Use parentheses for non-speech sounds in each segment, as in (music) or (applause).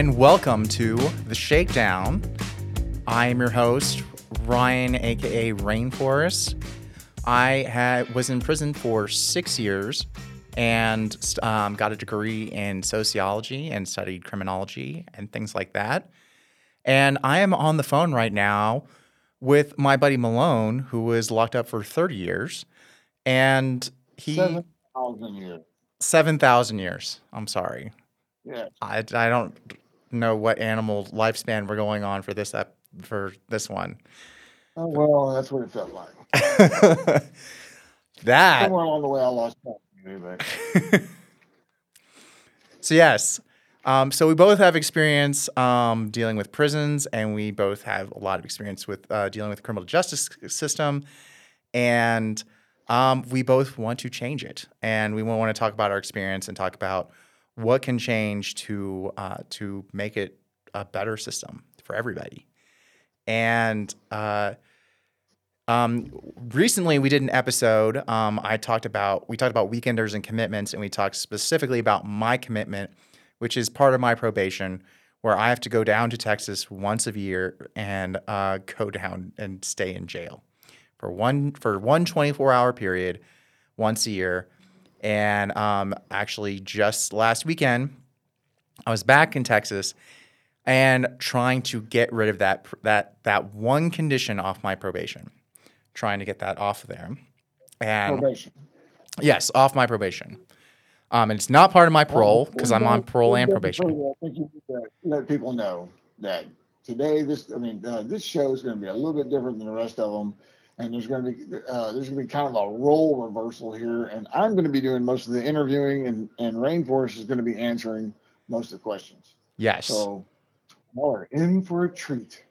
and welcome to the Shakedown. I am your host, Ryan, aka Rainforest. I had was in prison for six years and um, got a degree in sociology and studied criminology and things like that. And I am on the phone right now with my buddy Malone, who was locked up for 30 years. And he. 7,000 years. 7,000 years. I'm sorry. Yeah. I, I don't know what animal lifespan we're going on for this ep- for this one. Oh, well, that's what it felt like. (laughs) that Somewhere along the way, I lost. (laughs) So yes um, so we both have experience um, dealing with prisons and we both have a lot of experience with uh, dealing with the criminal justice system and um, we both want to change it and we want to talk about our experience and talk about what can change to uh, to make it a better system for everybody and uh, um, recently, we did an episode. Um, I talked about we talked about weekenders and commitments, and we talked specifically about my commitment, which is part of my probation, where I have to go down to Texas once a year and uh, go down and stay in jail for one for one 24 hour period once a year. And um, actually, just last weekend, I was back in Texas and trying to get rid of that that that one condition off my probation trying to get that off of there. And Probation. yes, off my probation. Um, and it's not part of my parole because I'm on parole and probation. I think you let people know that today, this, I mean, uh, this show is going to be a little bit different than the rest of them. And there's going to be, uh, there's going to be kind of a role reversal here. And I'm going to be doing most of the interviewing and, and Rainforest is going to be answering most of the questions. Yes, So, we're in for a treat.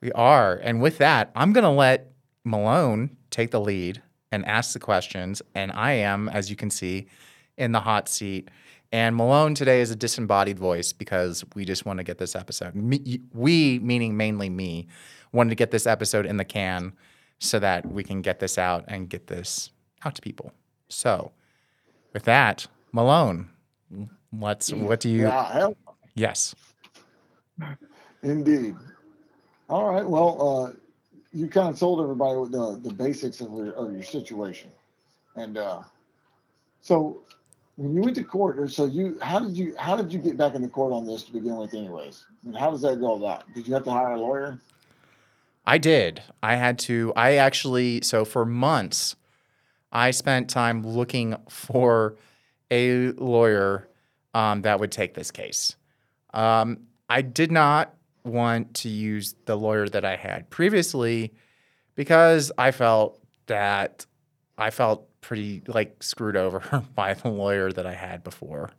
we are. And with that, I'm gonna let Malone take the lead and ask the questions. And I am, as you can see, in the hot seat. And Malone today is a disembodied voice because we just want to get this episode. Me, we, meaning mainly me, wanted to get this episode in the can so that we can get this out and get this out to people. So, with that, Malone, let's. What do you? Yeah, hell, Yes. Indeed. All right. Well, uh, you kind of told everybody the, the basics of your, of your situation. And uh, so when you went to court, or so you, how did you, how did you get back into court on this to begin with anyways? And how does that go about? Did you have to hire a lawyer? I did. I had to. I actually, so for months, I spent time looking for a lawyer um, that would take this case. Um, I did not want to use the lawyer that I had previously because I felt that I felt pretty like screwed over (laughs) by the lawyer that I had before.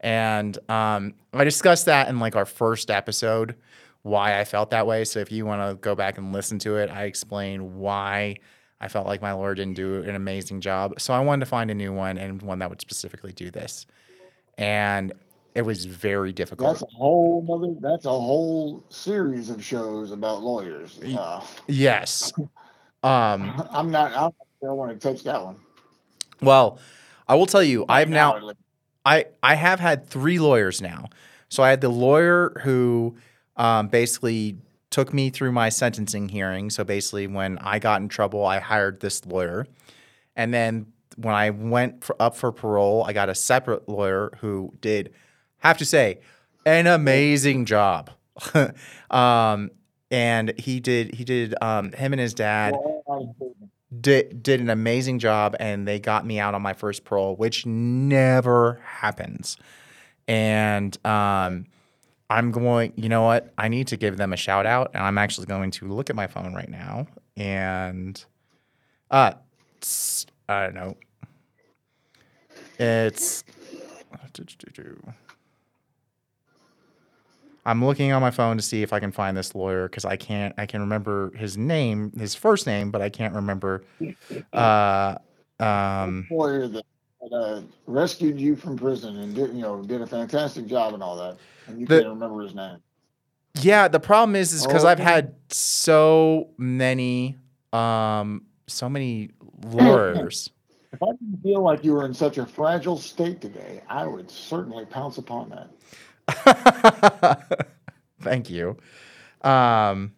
And um, I discussed that in like our first episode, why I felt that way. So if you want to go back and listen to it, I explain why I felt like my lawyer didn't do an amazing job. So I wanted to find a new one and one that would specifically do this. And it was very difficult. That's a whole other, that's a whole series of shows about lawyers. Uh, yes. (laughs) Um, I'm not, I don't want to touch that one. well, I will tell you, I've now. I I have had three lawyers now. So I had the lawyer who um, basically took me through my sentencing hearing. So basically, when I got in trouble, I hired this lawyer, and then when I went for, up for parole, I got a separate lawyer who did, have to say, an amazing job. (laughs) um, and he did he did um, him and his dad did did an amazing job and they got me out on my first parole, which never happens. And um, I'm going, you know what? I need to give them a shout out, and I'm actually going to look at my phone right now and uh, I don't know. It's I'm looking on my phone to see if I can find this lawyer because I can't. I can remember his name, his first name, but I can't remember. Uh, um, lawyer that, that uh, rescued you from prison and did you know did a fantastic job and all that, and you The- can't remember his name. yeah, the problem is, is because Oh, I've had so many, um, so many (laughs) lawyers. If I didn't feel like you were in such a fragile state today, I would certainly pounce upon that. (laughs) Thank you. Um,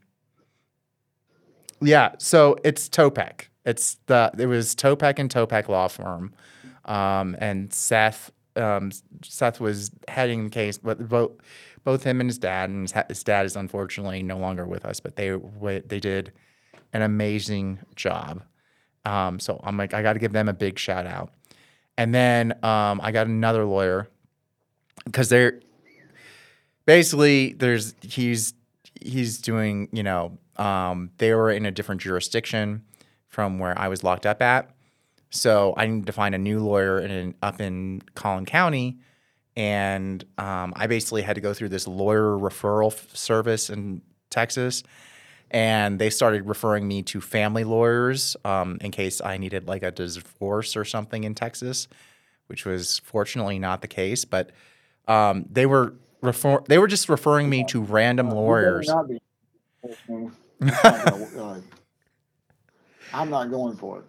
yeah, so it's Topek. It's the it was Topek and Topek law firm, um, and Seth um, Seth was heading the case, but both both him and his dad, and his, his dad is unfortunately no longer with us, but they they did an amazing job. Um, so I'm like, I got to give them a big shout out. And then um, I got another lawyer because they're basically there's he's he's doing you know um, they were in a different jurisdiction from where I was locked up at, so I needed to find a new lawyer in up in Collin County, and um, I basically had to go through this lawyer referral f- service in Texas. And they started referring me to family lawyers um, in case I needed like a divorce or something in Texas, which was fortunately not the case. But um, they were refer- they were just referring me to random lawyers. Not be. (laughs) I'm not gonna- uh, I'm not going for it.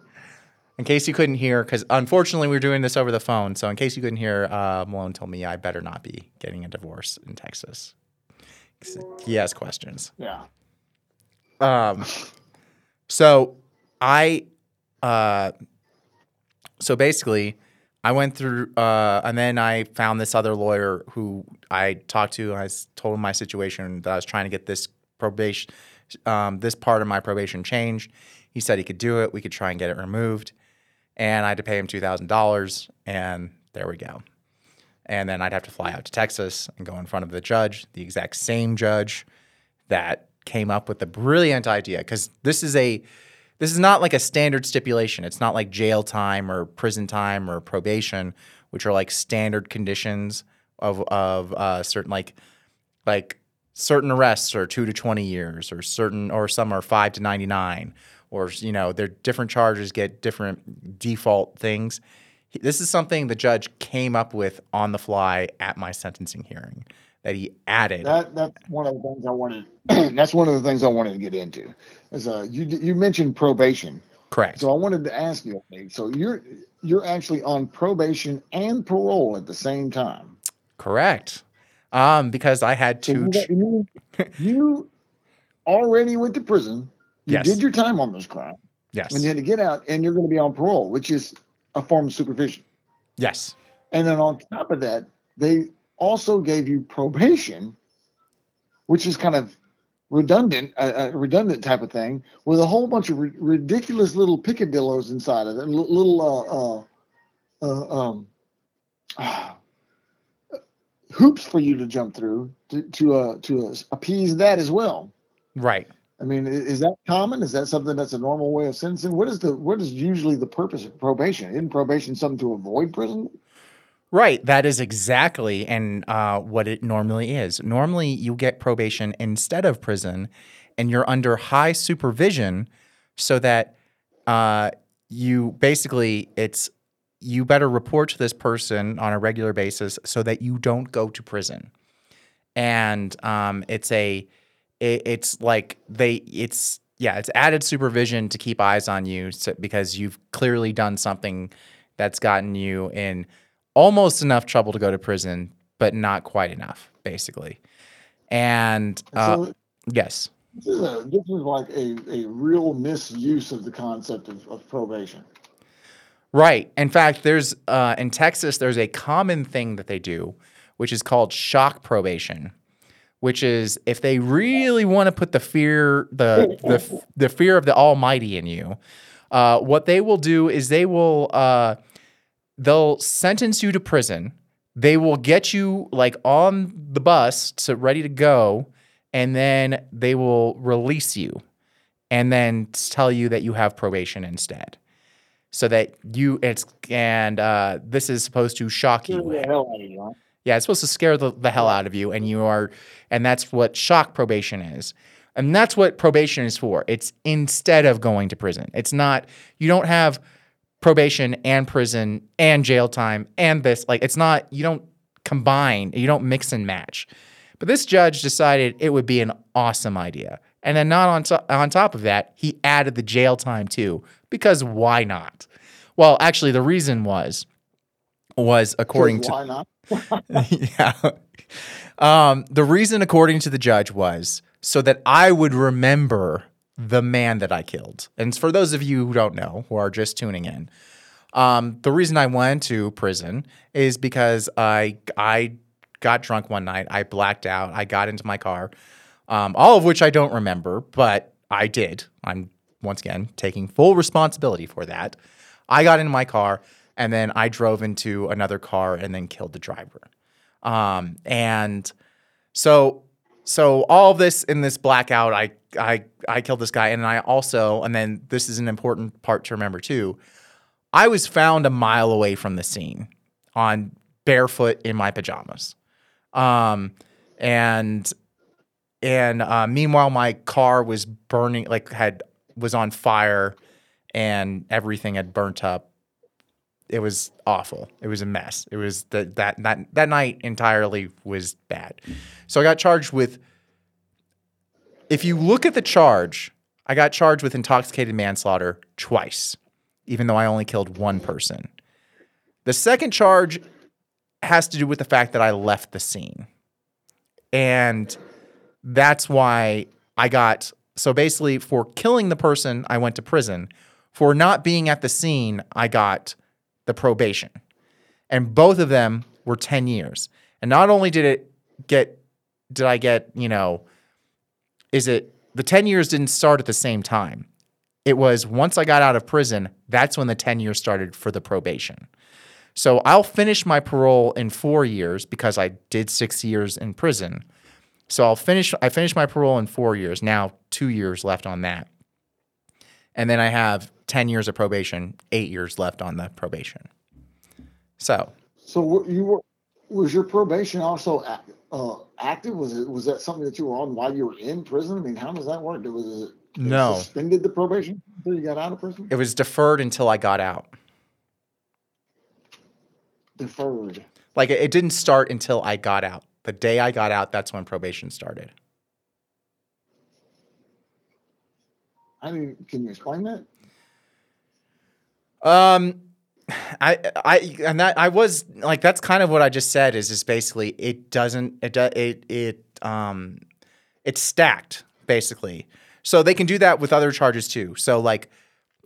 In case you couldn't hear, because unfortunately we were doing this over the phone, so in case you couldn't hear, uh, Malone told me I better not be getting a divorce in Texas. He has questions. Yeah. Um, so I, uh, so basically, I went through, uh, and then I found this other lawyer who I talked to. And I told him my situation that I was trying to get this probation, um, this part of my probation changed. He said he could do it. We could try and get it removed, and I had to pay him two thousand dollars. And there we go. And then I'd have to fly out to Texas and go in front of the judge, the exact same judge that came up with the brilliant idea because this is a this is not like a standard stipulation. It's not like jail time or prison time or probation, which are like standard conditions of of uh, certain like like certain arrests are two to twenty years, or certain or some are five to ninety nine, or you know, they're different charges get different default things. This is something the judge came up with on the fly at my sentencing hearing that he added. That that's one of the things I wanted. (clears throat) that's one of the things I wanted to get into. Is uh, you you mentioned probation, Correct. so I wanted to ask you. So you're you're actually on probation and parole at the same time. Correct. Um, because I had So to. you, you, you (laughs) already went to prison. You Yes. did your time on this crime, yes. and you had to get out, and you're going to be on parole, which is a form of supervision. yes. And then on top of that, they also gave you probation, which is kind of redundant, a, a redundant type of thing, with a whole bunch of ri- ridiculous little picadillos inside of it, li- little uh, uh, uh, um, (sighs) hoops for you to jump through to to uh, to uh, appease that as well. Right. I mean, is that common? Is that something that's a normal way of sentencing? What is the what is usually the purpose of probation? Isn't probation something to avoid prison? Right. That is exactly and uh, what it normally is. Normally, you get probation instead of prison, and you're under high supervision, so that uh, you basically it's you better report to this person on a regular basis so that you don't go to prison. And um, it's a it, it's like they it's yeah it's added supervision to keep eyes on you so, because you've clearly done something that's gotten you in almost enough trouble to go to prison but not quite enough basically and uh, so yes This is a this is like a, a real misuse of the concept of, of probation. Right. In fact, there's uh, in Texas, there's a common thing that they do, which is called shock probation, which is if they really want to put the fear, the the the fear of the Almighty in you, uh, what they will do is they will uh, they'll sentence you to prison. They will get you like on the bus to ready to go, and then they will release you, and then tell you that you have probation instead so that you it's and uh, this is supposed to shock you. The hell out of you, huh? Yeah, it's supposed to scare the, the hell out of you, and you are, and that's what shock probation is, and that's what probation is for. It's instead of going to prison. It's not you don't have probation and prison and jail time and this like it's not you don't combine you don't mix and match. But this judge decided it would be an awesome idea, and then not on to- on top of that, he added the jail time too because why not? Well, actually, the reason was was according to Why not? (laughs) (laughs) yeah. um, the reason, according to the judge, was so that I would remember the man that I killed. And for those of you who don't know, who are just tuning in, um, the reason I went to prison is because I I got drunk one night. I blacked out. I got into my car, um, all of which I don't remember, but I did. I'm once again taking full responsibility for that. I got into my car and then I drove into another car and then killed the driver. Um, and so so all of this in this blackout, I I I killed this guy, and I also, and then this is an important part to remember too. I was found a mile away from the scene on barefoot in my pajamas. Um, and and uh, meanwhile, my car was burning, like had was on fire, and everything had burnt up. It was awful. It was a mess. It was that that that that night entirely was bad. So I got charged with. If you look at the charge, I got charged with intoxicated manslaughter twice, even though I only killed one person. The second charge has to do with the fact that I left the scene. And that's why I got so basically for killing the person, I went to prison. For not being at the scene, I got the probation. And both of them were 10 years. And not only did it get did I get, you know, is it the 10 years didn't start at the same time. It was once I got out of prison, that's when the 10 years started for the probation. So I'll finish my parole in four years because I did six years in prison. So I'll finish. I finished my parole in four years. Now two years left on that, and then I have ten years of probation. Eight years left on the probation. So. So you were was your probation also uh, active? Was it was that something that you were on while you were in prison? I mean, how does that work? Was it no suspended the probation until you got out of prison? It was deferred until I got out deferred. Like it didn't start until I got out. The day I got out, that's when probation started. I mean, can you explain that? Um, I I and that I was like that's kind of what I just said is is basically it doesn't it it it um it's stacked basically. So they can do that with other charges too. So like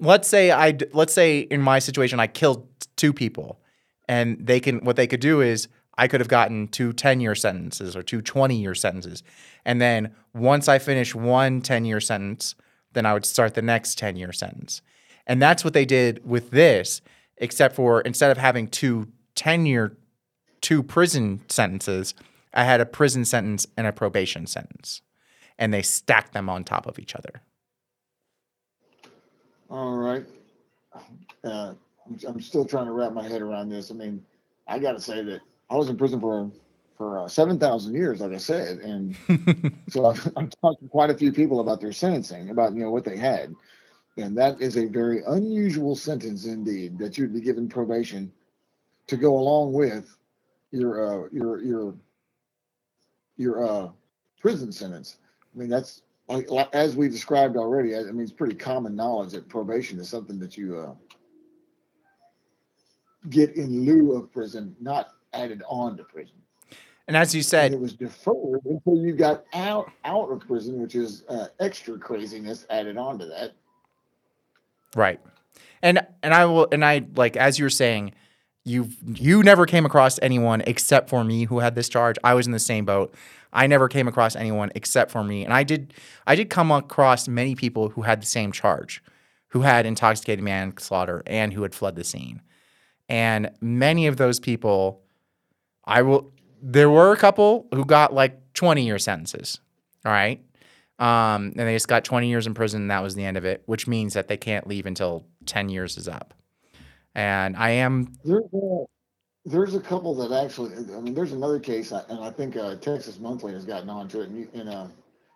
let's say I let's say in my situation I killed two people and they can what they could do is I could have gotten two 10 year sentences or two 20 year sentences. And then once I finish one 10 year sentence, then I would start the next 10 year sentence. And that's what they did with this, except for instead of having two 10 year, two prison sentences, I had a prison sentence and a probation sentence. And they stacked them on top of each other. All right. Uh, I'm still trying to wrap my head around this. I mean, I got to say that I was in prison for for uh, seven thousand years, like I said, and (laughs) so I've, I'm talking to quite a few people about their sentencing, about you know what they had, and that is a very unusual sentence indeed that you'd be given probation to go along with your uh, your your your uh, prison sentence. I mean, that's like, as we described already. I mean, it's pretty common knowledge that probation is something that you uh, get in lieu of prison, not added on to prison. And as you said, and it was deferred until you got out out of prison, which is uh, extra craziness added on to that. Right, and and I will and I like as you're saying, you you never came across anyone except for me who had this charge. I was in the same boat. I never came across anyone except for me, and I did I did come across many people who had the same charge, who had intoxicated manslaughter and who had fled the scene. And many of those people, I will, there were a couple who got like 20 year sentences. All right. Um, and they just got 20 years in prison. And that was the end of it, which means that they can't leave until 10 years is up. And I am. There's a, there's a couple that actually, I mean, there's another case, and I think uh, Texas Monthly has gotten onto it. And, you, and uh,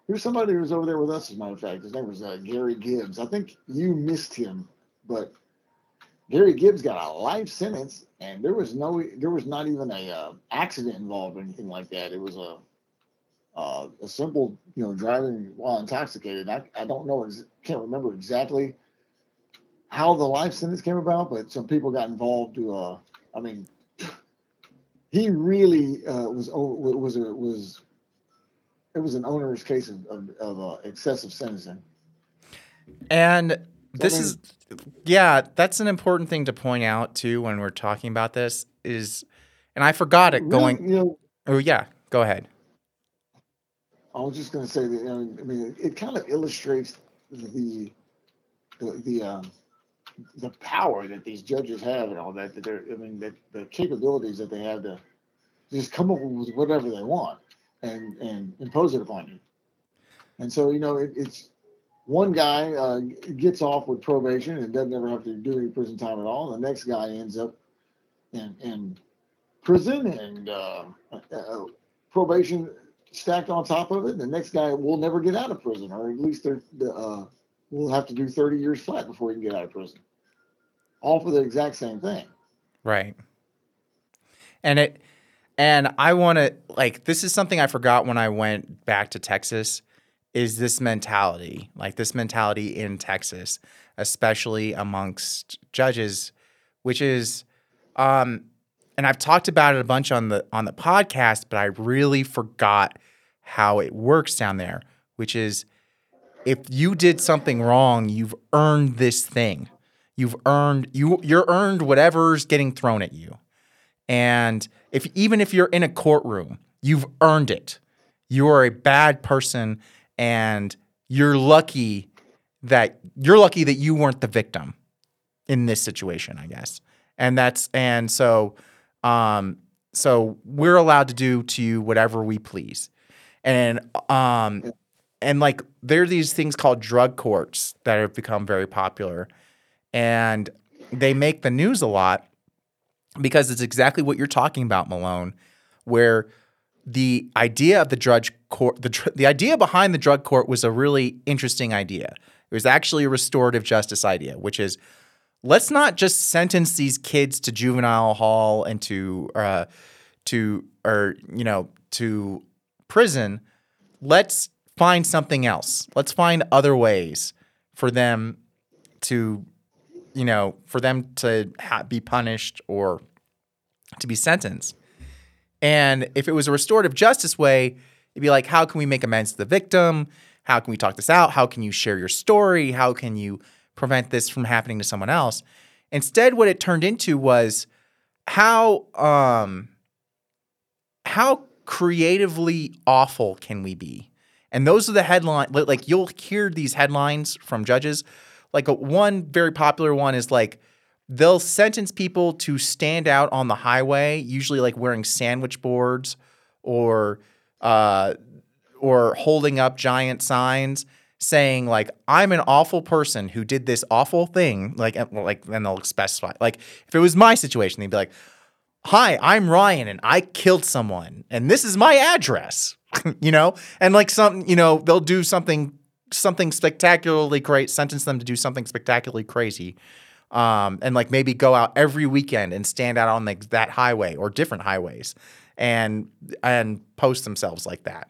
there's somebody who was over there with us, as a matter of fact. His name was uh, Gary Gibbs. I think you missed him, but Gary Gibbs got a life sentence, and there was no, there was not even a uh, accident involved or anything like that. It was a uh, a simple, you know, driving while intoxicated. I, I don't know, can't remember exactly how the life sentence came about, but some people got involved to, uh, I mean, he really uh, was was a, was it was an onerous case of, of, of uh, excessive sentencing. And this is, yeah, that's an important thing to point out too when we're talking about this is, and I forgot it Really, going. you know, Oh yeah, go ahead. I was just going to say that. I mean, it, kind of illustrates the the the, um, the power that these judges have and all that. That they're, I mean, that the capabilities that they have to just come up with whatever they want and and impose it upon you. And so, you know, it, it's one guy uh, gets off with probation and doesn't ever have to do any prison time at all. The next guy ends up in in prison and uh, uh, probation stacked on top of it. The next guy will never get out of prison, or at least they're, uh, will have to do 30 years flat before he can get out of prison. All for the exact same thing. Right. And it and I want to like this is something I forgot when I went back to Texas is this mentality. Like this mentality in Texas, especially amongst judges, which is um and I've talked about it a bunch on the on the podcast, but I really forgot how it works down there, which is if you did something wrong, you've earned this thing. You've earned you you're earned whatever's getting thrown at you. And if even if you're in a courtroom, you've earned it. You are a bad person and you're lucky that you're lucky that you weren't the victim in this situation, I guess. And that's and so um so we're allowed to do to you whatever we please. And um and like there are these things called drug courts that have become very popular. And they make the news a lot because it's exactly what you're talking about malone where the idea of the drug court the, the idea behind the drug court was a really interesting idea. It was actually a restorative justice idea which is let's not just sentence these kids to juvenile hall and to uh, to or you know to prison let's find something else. Let's find other ways for them to you know for them to ha- be punished or to be sentenced. And if it was a restorative justice way it'd be like how can we make amends to the victim? How can we talk this out? How can you share your story? How can you prevent this from happening to someone else? Instead what it turned into was how um how creatively awful can we be? And those are the headline like you'll hear these headlines from judges. Like one very popular one is like they'll sentence people to stand out on the highway usually like wearing sandwich boards or uh or holding up giant signs saying like I'm an awful person who did this awful thing like and- like then they'll specify like if it was my situation they'd be like hi I'm Ryan and I killed someone and this is my address (laughs) you know and like some you know they'll do something something spectacularly great sentence them to do something spectacularly crazy um, and like maybe go out every weekend and stand out on like that highway or different highways and and post themselves like that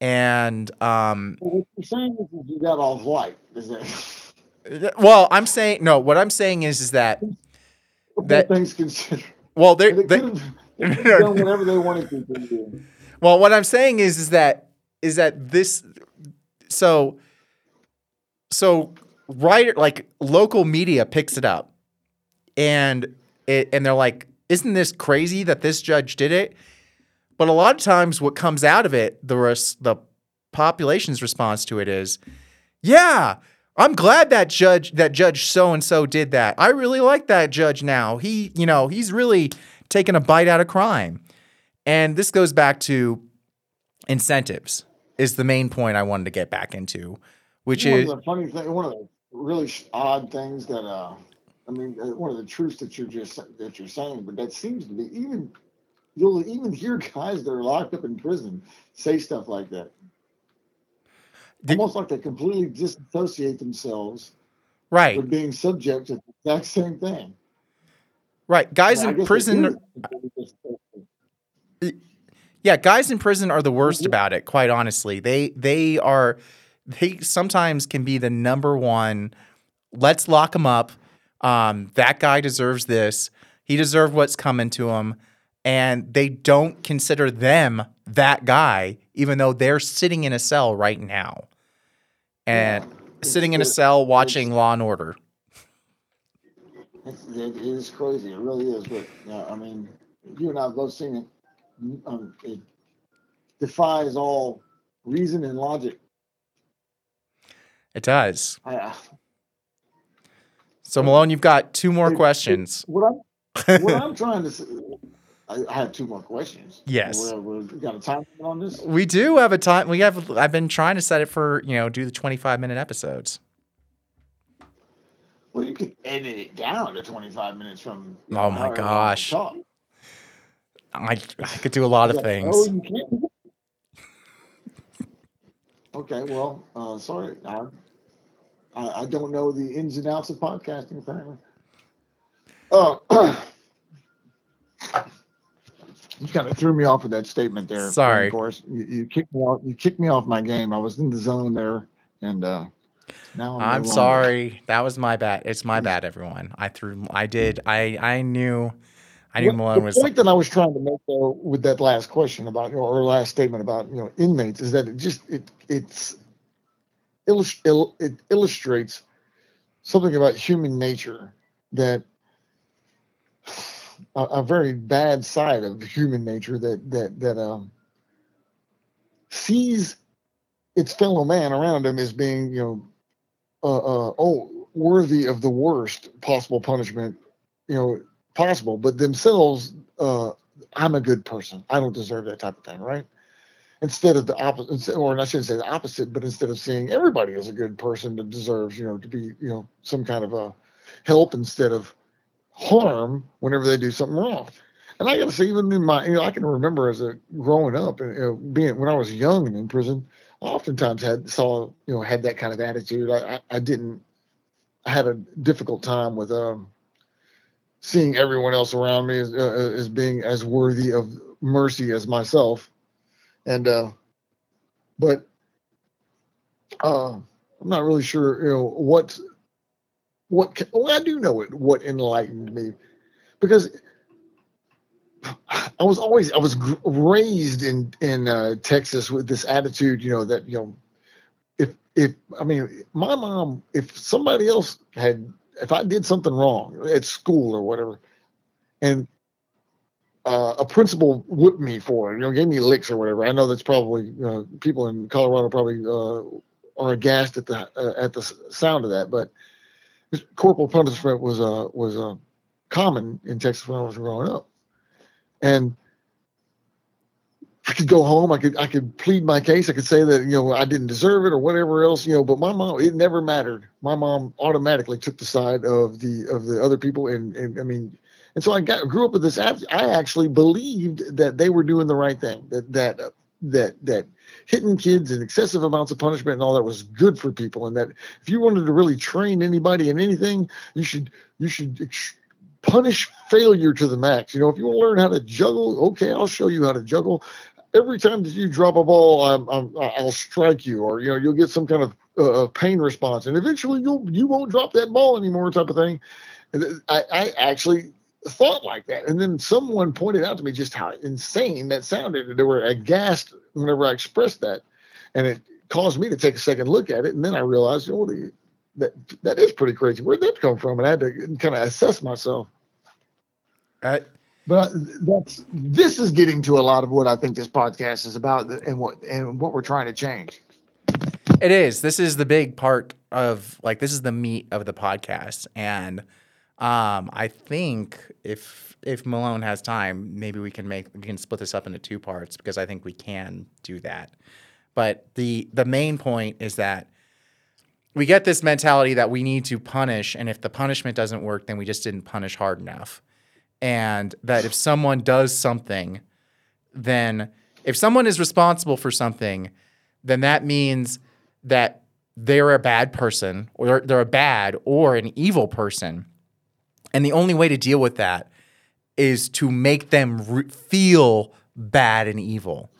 and um, What you're saying is you got off light. Is that well i'm saying no what i'm saying is is that (laughs) That- things considered? Well they, They they could have they (laughs) could (laughs) done whatever they wanted to do. Well, what I'm saying is is that is that this so so writer like local media picks it up and it and they're like isn't this crazy that this judge did it? But a lot of times what comes out of it the res- the population's response to it is yeah, I'm glad that judge that judge so and so did that. I really like that judge now. He, you know, he's really taken a bite out of crime. And this goes back to incentives is the main point I wanted to get back into, which one is of the funny thing, one of the really odd things that, uh, I mean, uh, one of the truths that you're just that you're saying, but that seems to be even. You'll even hear guys that are locked up in prison say stuff like that, Did- almost like they completely disassociate themselves right, with being subject to the exact same thing. right. Guys in prison, completely disassociate. yeah, guys in prison are the worst about it. Quite honestly, they they are they sometimes can be the number one. Let's lock him up. Um, that guy deserves this. He deserved what's coming to him. and they don't consider them that guy, even though they're sitting in a cell right now and Yeah. sitting in a cell watching Law and Order. It's, it is crazy. It really is. But yeah, I mean, you and I have both seen it. Um, it defies all reason and logic. It does. I, I, So Malone, you've got two more It- it- questions. what I'm what I'm trying to say, I, I have two more questions. Yes. We're, we're, we got a time limit on this. We do have a time. We have. I've been trying to set it for you know do the twenty five minute episodes. Well, you could edit it down to 25 minutes from. Oh my however long we gosh. I I could do a lot of things. Oh, you okay, well, uh, sorry, I, I I don't know the ins and outs of podcasting apparently. Uh, (clears throat) you kind of threw me off with that statement there. Sorry. Of course, you, you kicked me off. You kicked me off my game. I was in the zone there, and uh, now I'm, I'm sorry. That was my bad. It's my bad, everyone. I threw. I did. I I knew. I knew Malone the was. The point that I was trying to make though with that last question about or last statement about you know inmates is that it just it it's illust- it illustrates something about human nature that a, very bad side of human nature that that that um sees its fellow man around him as being you know uh, uh oh worthy of the worst possible punishment you know possible, but themselves, uh, I'm a good person. I don't deserve that type of thing, right? Instead of the opposite, or I shouldn't say the opposite, but instead of seeing everybody as a good person that deserves, you know, to be, you know, some kind of a help instead of harm whenever they do something wrong. And I got to say, even in my, you know, I can remember as a growing up and you know, being when I was young and in prison, I oftentimes had saw, you know, had that kind of attitude. I, I, I didn't, I had a difficult time with, um, seeing everyone else around me as, uh, as being as worthy of mercy as myself. And, uh, but, uh, I'm not really sure, you know, what, what, well, I do know it, what enlightened me because I was always, I was raised in, in, uh, Texas with this attitude, you know, that, you know, if, if, I mean, my mom, if somebody else had if I did something wrong at school or whatever, and uh, a principal whipped me for it, you know, gave me licks or whatever. I know that's probably you know, people in Colorado probably uh, are aghast at the uh, at the sound of that, but corporal punishment was uh, was uh, common in Texas when I was growing up, and I could go home. I could I could plead my case. I could say that you know I didn't deserve it or whatever else. You know, but my mom it never mattered. My mom automatically took the side of the of the other people, and, and I mean, and so I got grew up with this. I actually believed that they were doing the right thing. That that uh, that that hitting kids and excessive amounts of punishment and all that was good for people, and that if you wanted to really train anybody in anything, you should you should. ex- Punish failure to the max. You know, if you want to learn how to juggle, okay, I'll show you how to juggle every time that you drop a ball, I'm, I'm, I'll strike you, or you know, you'll get some kind of uh, pain response, and eventually you'll you won't drop that ball anymore, type of thing. I, I actually thought like that, and then someone pointed out to me just how insane that sounded. And They were aghast whenever I expressed that, and it caused me to take a second look at it, and then I realized, oh, the, that that is pretty crazy. Where'd that come from? And I had to kind of assess myself. Uh, But that's this is getting to a lot of what I think this podcast is about, and what and what we're trying to change. It is. This is the big part of like this is the meat of the podcast, and um, I think if if Malone has time, maybe we can make we can split this up into two parts because I think we can do that. But the the main point is that we get this mentality that we need to punish, and if the punishment doesn't work, then we just didn't punish hard enough. And that if someone does something, then if someone is responsible for something, then that means that they're a bad person or they're, they're a bad or an evil person. And the only way to deal with that is to make them re- feel bad and evil.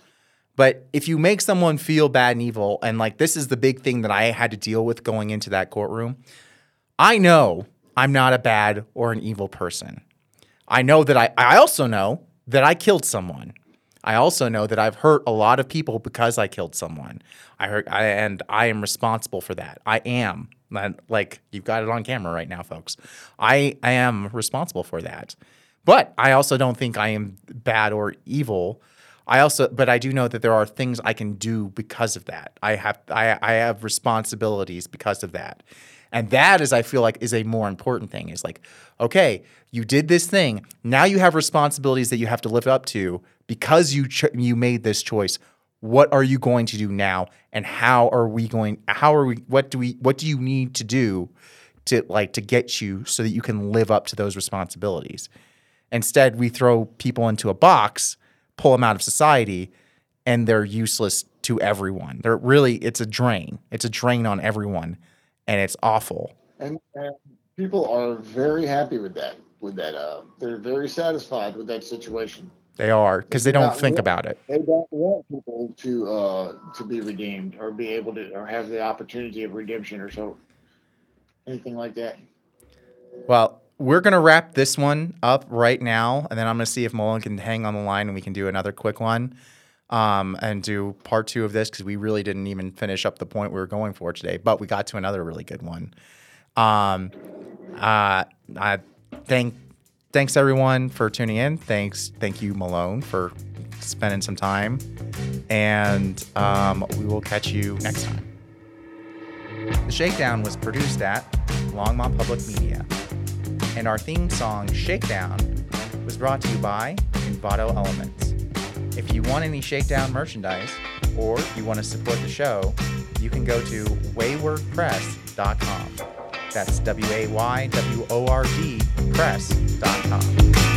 But if you make someone feel bad and evil, and like this is the big thing that I had to deal with going into that courtroom, I know I'm not a bad or an evil person. I know that I, I also know that I killed someone. I also know that I've hurt a lot of people because I killed someone. I hurt, I, and I am responsible for that. I am. Like you've got it on camera right now, folks. I, I am responsible for that. But I also don't think I am bad or evil. I also, but I do know that there are things I can do because of that. I have, I, I have responsibilities because of that. And that is, I feel like, is a more important thing. Is like, okay, you did this thing. Now you have responsibilities that you have to live up to because you you made this choice. What are you going to do now? And how are we going? How are we? What do we? What do you need to do to like to get you so that you can live up to those responsibilities? Instead, we throw people into a box, pull them out of society, and they're useless to everyone. They're really it's a drain. It's a drain on everyone, and it's awful. And, people are very happy with that. With that, uh, they're very satisfied with that situation. They are because they don't think want- about it. They don't want people to uh, to be redeemed or be able to or have the opportunity of redemption or so anything like that. Well, we're gonna wrap this one up right now, and then I'm gonna see if Malone can hang on the line, and we can do another quick one, um, and do part two of this because we really didn't even finish up the point we were going for today, but we got to another really good one. Um, uh, I thank thanks everyone for tuning in. Thanks, thank you Malone for spending some time, and um, we will catch you next time. The Shakedown was produced at Longmont Public Media, and our theme song "Shakedown" was brought to you by Envato Elements. If you want any Shakedown merchandise, or you want to support the show, you can go to waywordpress.com. That's W A Y W O R D press.com.